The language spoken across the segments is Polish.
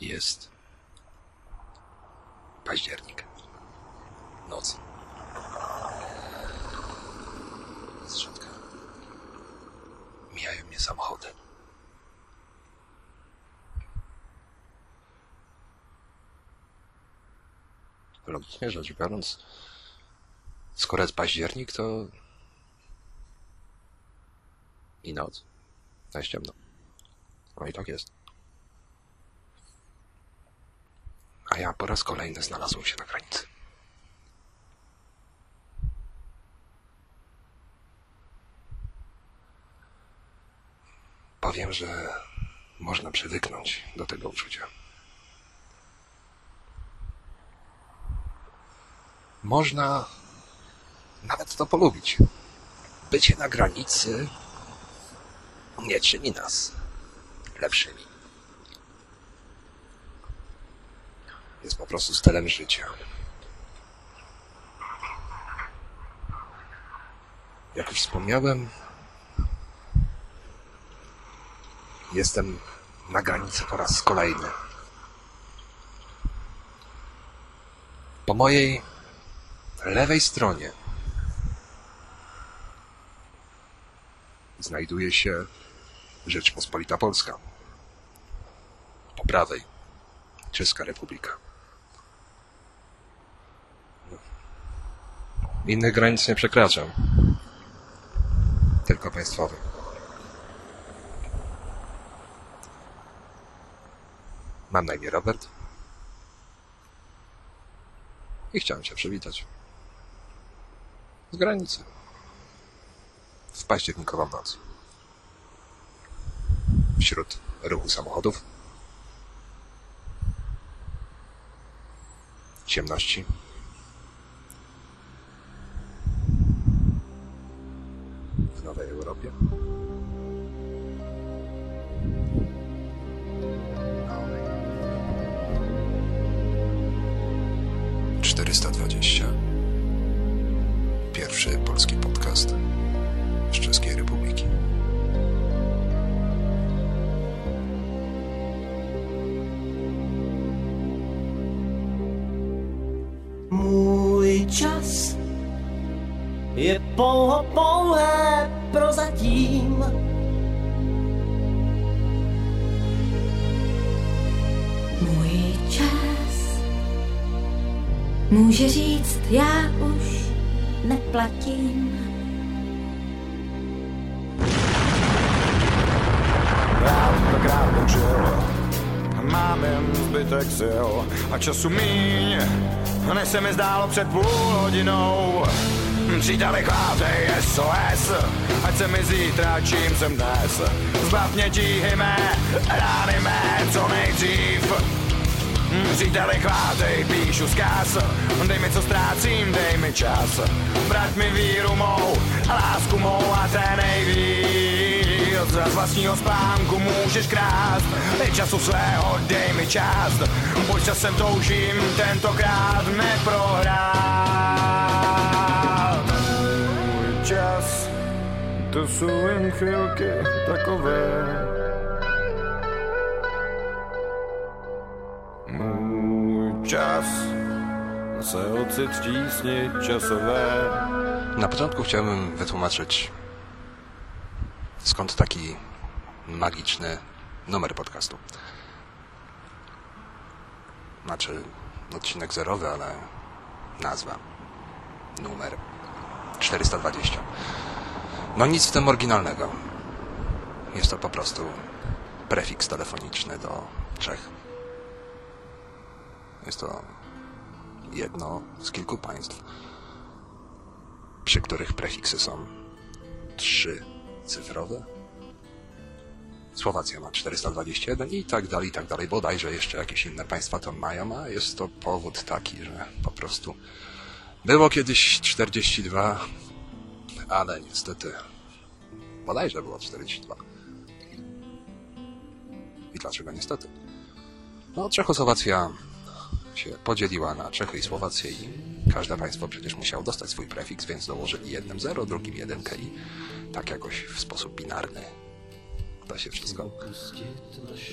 Jest październik. Noc. Zrzadka. Mijają mnie samochody. Logicznie rzecz biorąc, skoro jest październik, to i noc. A jest ciemno. No i tak jest. A ja po raz kolejny znalazłem się na granicy. Powiem, że można przywyknąć do tego uczucia. Można nawet to polubić. Bycie na granicy nie czyni nas lepszymi. Jest po prostu stylem życia. Jak już wspomniałem, jestem na granicy po raz kolejny. Po mojej lewej stronie znajduje się Rzeczpospolita Polska. Po prawej Czeska Republika. Innych granic nie przekraczam. Tylko państwowe. Mam na imię Robert. I chciałem Cię przywitać. Z granicy. W październikową noc. Wśród ruchu samochodów. Ciemności. Europie. Czterysta dwadzieścia. Pierwszy polski podcast z Czeskiej Republiki. Můj čas je pouho pouhé prozatím. Můj čas může říct, já už neplatím. Rád Mám jen zbytek sil A času míň Než se mi zdálo před půl hodinou Příteli chvátej SOS Ať se mi zítra čím jsem dnes. Zbav mě tíhy mé Rány mé co nejdřív. Příteli chvátej, píšu zkaz. Dej mi co ztrácím, dej mi čas. Vrať mi víru mou lásku mou a té nejvíc. Z vlastního spánku můžeš krást. Dej času svého, dej mi čas Pojď časem toužím tentokrát neprohrát Čas, to jsou jen chvilky takové Můj čas se v tísni časové. Na początku chciałbym wytłumaczyć, skąd taki magiczny numer podcastu. Znaczy, odcinek zerowy, ale nazwa, numer 420. No nic w tym oryginalnego. Jest to po prostu prefiks telefoniczny do Czech. Jest to jedno z kilku państw, przy których prefiksy są trzy cyfrowe. Słowacja ma 421 i tak dalej, i tak dalej. Bodajże jeszcze jakieś inne państwa to mają, a jest to powód taki, że po prostu było kiedyś 42, ale niestety bodajże było 42. I dlaczego niestety? No, Czechosłowacja się podzieliła na Czechy i Słowację i każde państwo przecież musiało dostać swój prefiks, więc dołożyli jednym 0, drugim 1 i tak jakoś w sposób binarny to się wszystko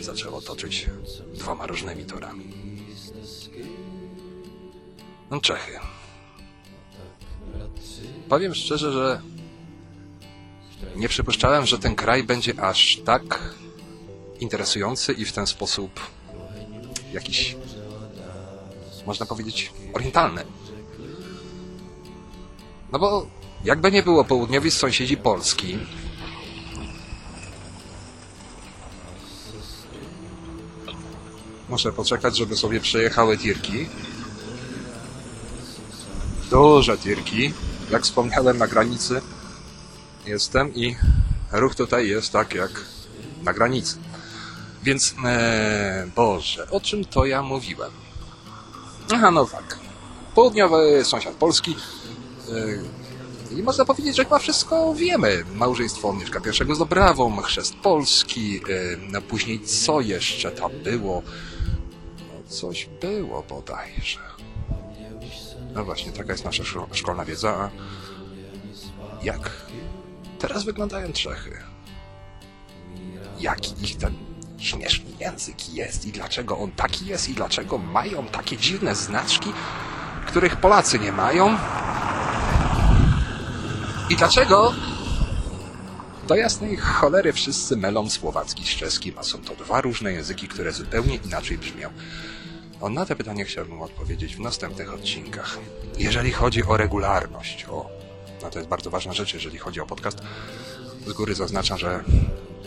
zaczęło toczyć dwoma różnymi torami. No Czechy. Powiem szczerze, że nie przypuszczałem, że ten kraj będzie aż tak interesujący i w ten sposób jakiś, można powiedzieć, orientalny. No bo jakby nie było południowi sąsiedzi Polski, muszę poczekać, żeby sobie przejechały tirki. Duże tirki. Jak wspomniałem, na granicy jestem i ruch tutaj jest tak jak na granicy. Więc, e, Boże, o czym to ja mówiłem? Aha, no tak. Południowy sąsiad Polski. E, I można powiedzieć, że chyba wszystko wiemy. Małżeństwo Mieszka I z Dobrawą, chrzest Polski, e, no później co jeszcze tam było? No coś było bodajże. No właśnie, taka jest nasza szko- szkolna wiedza. A jak teraz wyglądają Czechy? Jaki ich ten śmieszny język jest i dlaczego on taki jest i dlaczego mają takie dziwne znaczki, których Polacy nie mają? I dlaczego do jasnej cholery wszyscy mylą słowacki z czeskim, a są to dwa różne języki, które zupełnie inaczej brzmią? O, na te pytanie chciałbym odpowiedzieć w następnych odcinkach. Jeżeli chodzi o regularność, o, no to jest bardzo ważna rzecz, jeżeli chodzi o podcast. Z góry zaznaczam, że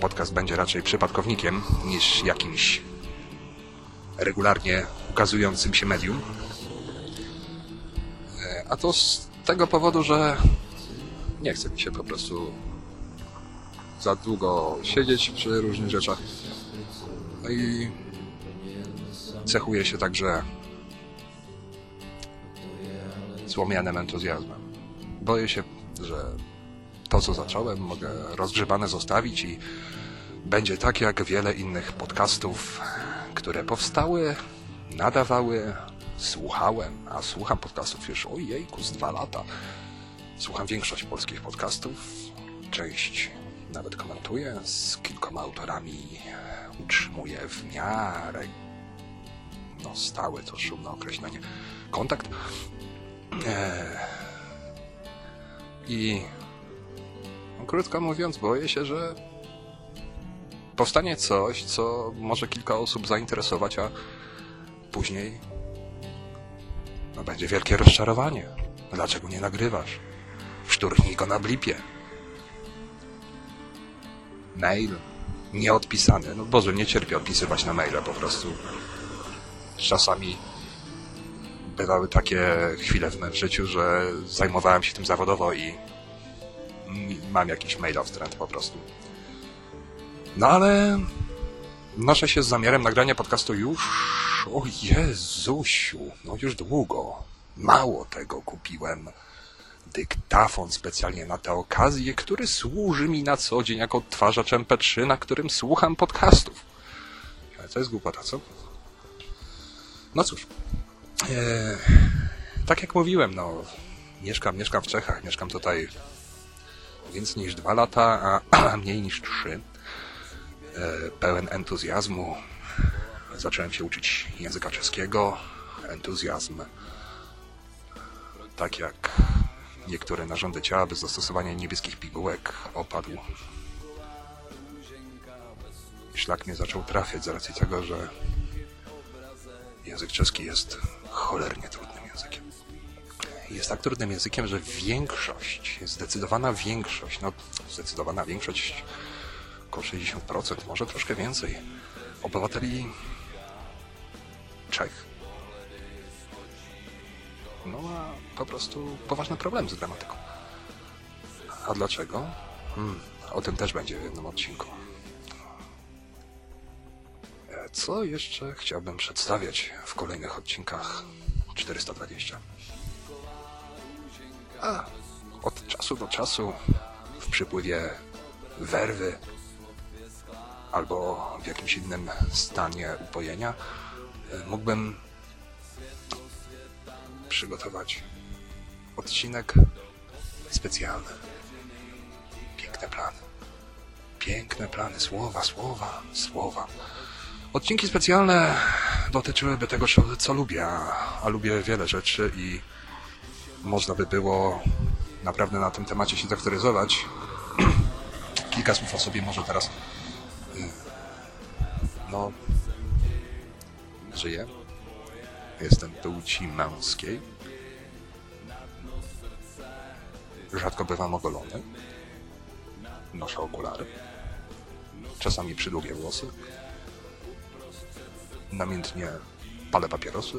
podcast będzie raczej przypadkownikiem niż jakimś regularnie ukazującym się medium. E, A to z tego powodu, że nie chce mi się po prostu za długo siedzieć przy różnych rzeczach. No i cechuje się także złomianym entuzjazmem. Boję się, że to, co zacząłem, mogę rozgrzebane zostawić i będzie tak jak wiele innych podcastów, które powstały, nadawały, słuchałem, a słucham podcastów już ojejku z dwa lata. Słucham większość polskich podcastów, część nawet komentuję, z kilkoma autorami utrzymuję w miarę no stały to szumne określenie kontakt eee, i krótko mówiąc boję się, że powstanie coś, co może kilka osób zainteresować, a później no, będzie wielkie rozczarowanie. Dlaczego nie nagrywasz? Szturchnij go na blipie. Mail nieodpisany. No Boże, nie cierpię odpisywać na maile po prostu. Czasami bywały takie chwile w moim życiu, że zajmowałem się tym zawodowo i mam jakiś mail of trend po prostu. No ale noszę się z zamiarem nagrania podcastu już, o Jezusiu, no już długo. Mało tego kupiłem dyktafon specjalnie na tę okazję, który służy mi na co dzień jako odtwarzacz MP3, na którym słucham podcastów. Ale to jest głupota, co? No cóż. E, tak jak mówiłem, no mieszkam, mieszkam w Czechach, mieszkam tutaj więcej niż dwa lata, a mniej niż trzy. E, pełen entuzjazmu. Zacząłem się uczyć języka czeskiego. Entuzjazm. Tak jak niektóre narządy ciała bez zastosowania niebieskich pigułek opadł. Szlak mnie zaczął trafiać z racji tego, że język czeski jest cholernie trudnym językiem. Jest tak trudnym językiem, że większość, zdecydowana większość, no zdecydowana większość, około 60%, może troszkę więcej, obywateli Czech no ma po prostu poważny problem z gramatyką. A dlaczego? Hmm, o tym też będzie w jednym odcinku. Co jeszcze chciałbym przedstawiać w kolejnych odcinkach 420? A od czasu do czasu w przypływie werwy albo w jakimś innym stanie upojenia e, mógłbym przygotować odcinek specjalny. Piękne plany. piękne plany, słowa, słowa, słowa. Odcinki specjalne dotyczyłyby tego, co, lubię, a, lubię wiele rzeczy i można by było naprawdę na tym temacie się zaktualizować. Kilka słów o sobie może teraz. y, No, żyję. Jestem płci męskiej. Rzadko bywam ogolony. Noszę okulary. Czasami przydługie włosy. Namiętnie palę papierosy.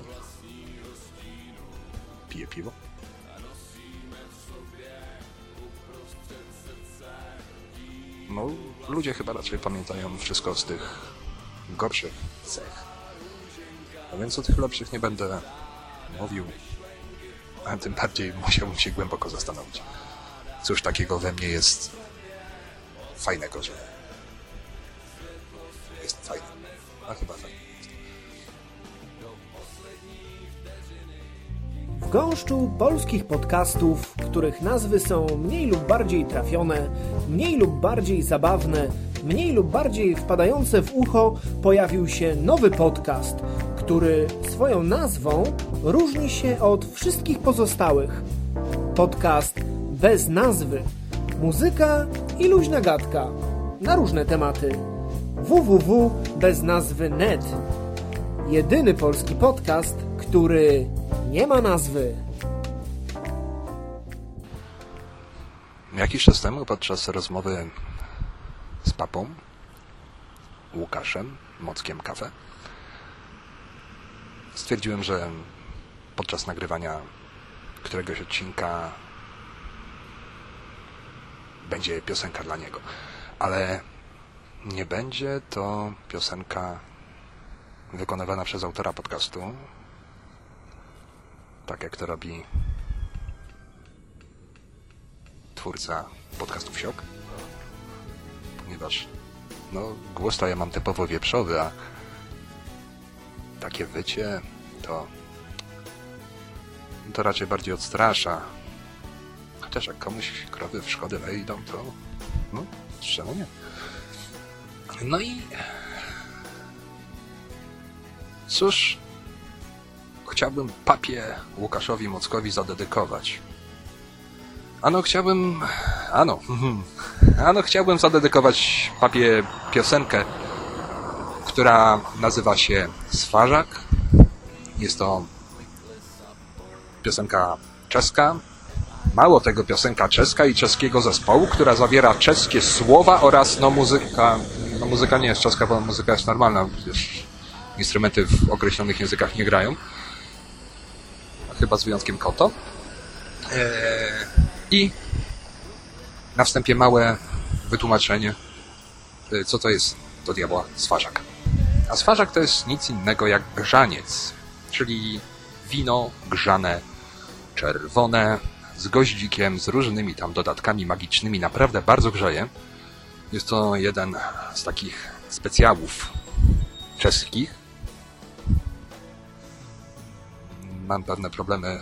Piję piwo. No, ludzie chyba raczej pamiętają wszystko z tych gorszych cech. A więc o tych lepszych nie będę mówił, a tym bardziej musiałbym się głęboko zastanowić. Cóż takiego we mnie jest fajnego, że gąszczu polskich podcastów, których nazwy są mniej lub bardziej trafione, mniej lub bardziej zabawne, mniej lub bardziej wpadające w ucho, pojawił się nowy podcast, który swoją nazwą różni się od wszystkich pozostałych. Podcast bez nazwy. Muzyka i luźna gadka na różne tematy. www.beznazwy.net Jedyny polski podcast, który nie ma nazwy. Jakiś czas temu podczas rozmowy z papą, Łukaszem, Mockiem Kafe, stwierdziłem, że podczas nagrywania któregoś odcinka będzie piosenka dla niego. Ale nie będzie to piosenka wykonywana przez autora podcastu, tak jak to robi twórca podcastu Wsiok, ponieważ no, głos to ja mam typowo wieprzowy, a takie wycie to to raczej bardziej odstrasza. Chociaż jak komuś krowy w szkody wejdą, to no, czemu nie? No i cóż chciałbym papie Łukaszowi Mockowi zadedykować. Ano chciałbym... Ano. Ano chciałbym zadedykować papie piosenkę, która nazywa się Swarzak. Jest to piosenka czeska. Mało tego piosenka czeska i czeskiego zespołu, która zawiera czeskie słowa oraz no muzyka... No muzyka nie jest czeska, bo muzyka jest normalna, przecież instrumenty w określonych językach nie grają. Chyba z wyjątkiem koto. Eee, I na wstępie małe wytłumaczenie, e, co to jest do diabła swarzak. A swarzak to jest nic innego jak grzaniec, czyli wino grzane, czerwone, z goździkiem, z różnymi tam dodatkami magicznymi, naprawdę bardzo grzeje. Jest to jeden z takich specjałów czeskich. Mam pewne problemy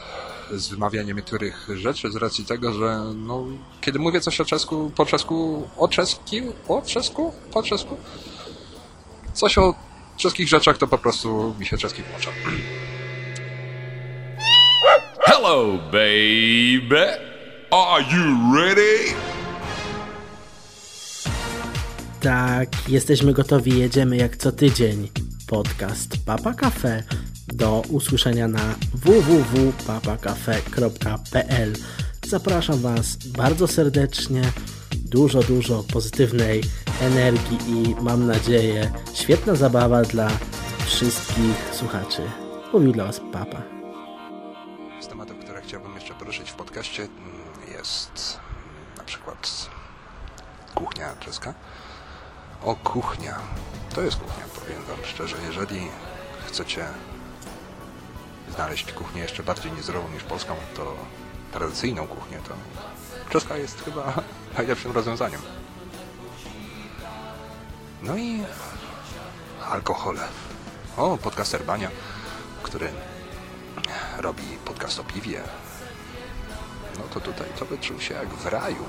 z wymawianiem niektórych rzeczy z racji tego, że no, kiedy mówię coś o czesku, po czesku, o czeski, o czesku, po czesku, coś o czeskich rzeczach, to po prostu mi się czeski włącza. Hello, baby. Are you ready? Tak, jesteśmy gotowi, jedziemy jak co tydzień. Podcast Papa Cafe do usłyszenia na www.papacafe.pl. Zapraszam Was bardzo serdecznie. Dużo, dużo pozytywnej energii i mam nadzieję świetna zabawa dla wszystkich słuchaczy. Mówi dla Was Papa. Z tematów, które chciałbym jeszcze poruszyć w podcaście mm, jest na przykład kuchnia czeska. O, kuchnia. To jest kuchnia, powiem wam szczerze. Jeżeli chcecie znaleźć kuchnię jeszcze bardziej niezdrową niż polską, to tradycyjną kuchnię, to czeska jest chyba najlepszym rozwiązaniem. No i alkohole. O, podcaster Bania, który robi podcast o piwie. No to tutaj to by czuł się jak w raju.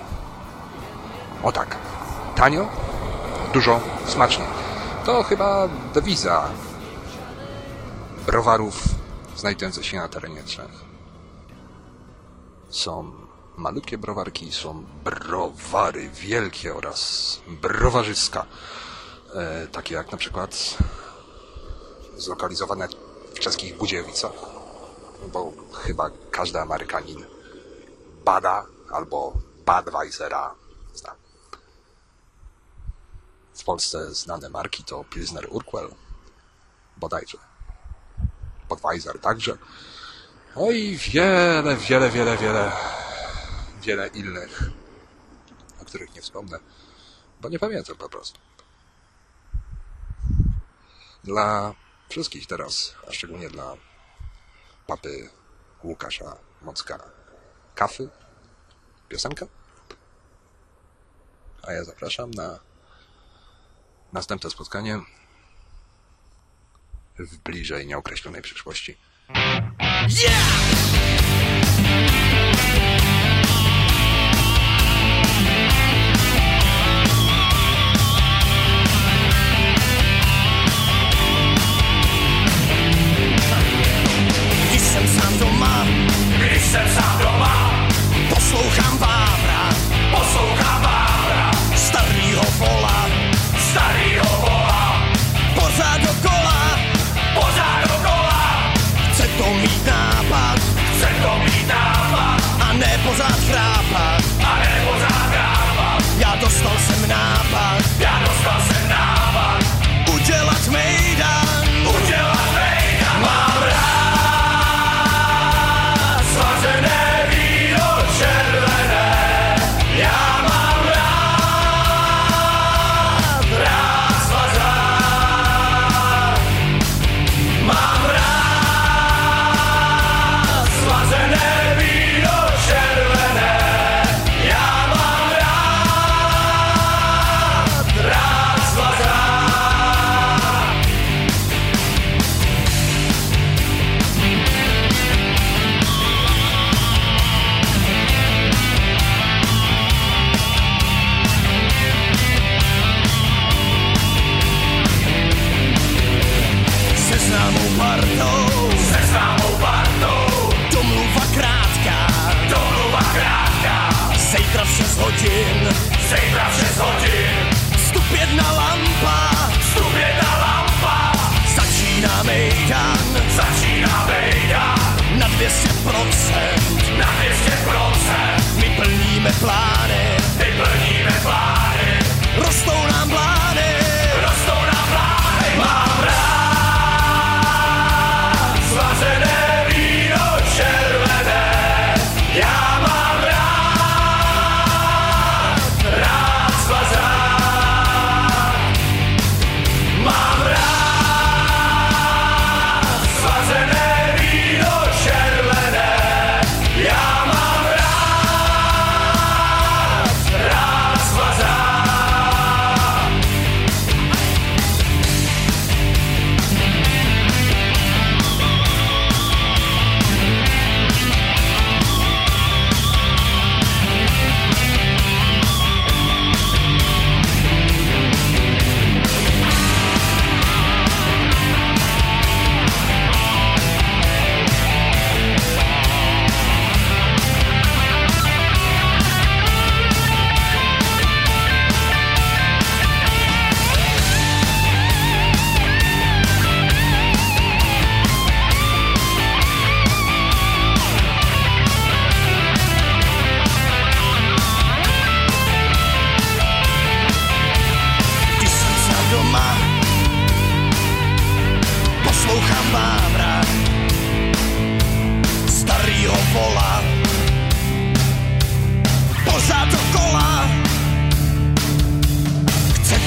O tak, tanio, dużo smaczniej. To chyba dewiza browarów znajdujących się na terenie Czech. Są malutkie browarki, są browary wielkie oraz browarzyska. E, takie jak na przykład zlokalizowane w czeskich Budziewicach, bo chyba każdy Amerykanin bada albo Budweisera zna. W Polsce znane marki to Pilsner Urquell, bodajże. Budweiser także. No i wiele, wiele, wiele, wiele, wiele innych, o których nie wspomnę, bo nie pamiętam po prostu. Dla wszystkich teraz, a szczególnie dla papy Łukasza Mocka, kafy, piosenka. A ja zapraszam na następne spotkanie w bliżej nieokreślonej przyszłości. Když planet.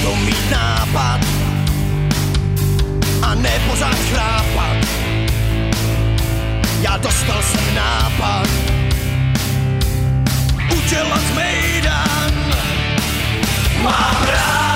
to mít nápad a ne pořád chrápat. Já dostal jsem nápad udělat mejdan. Mám rád.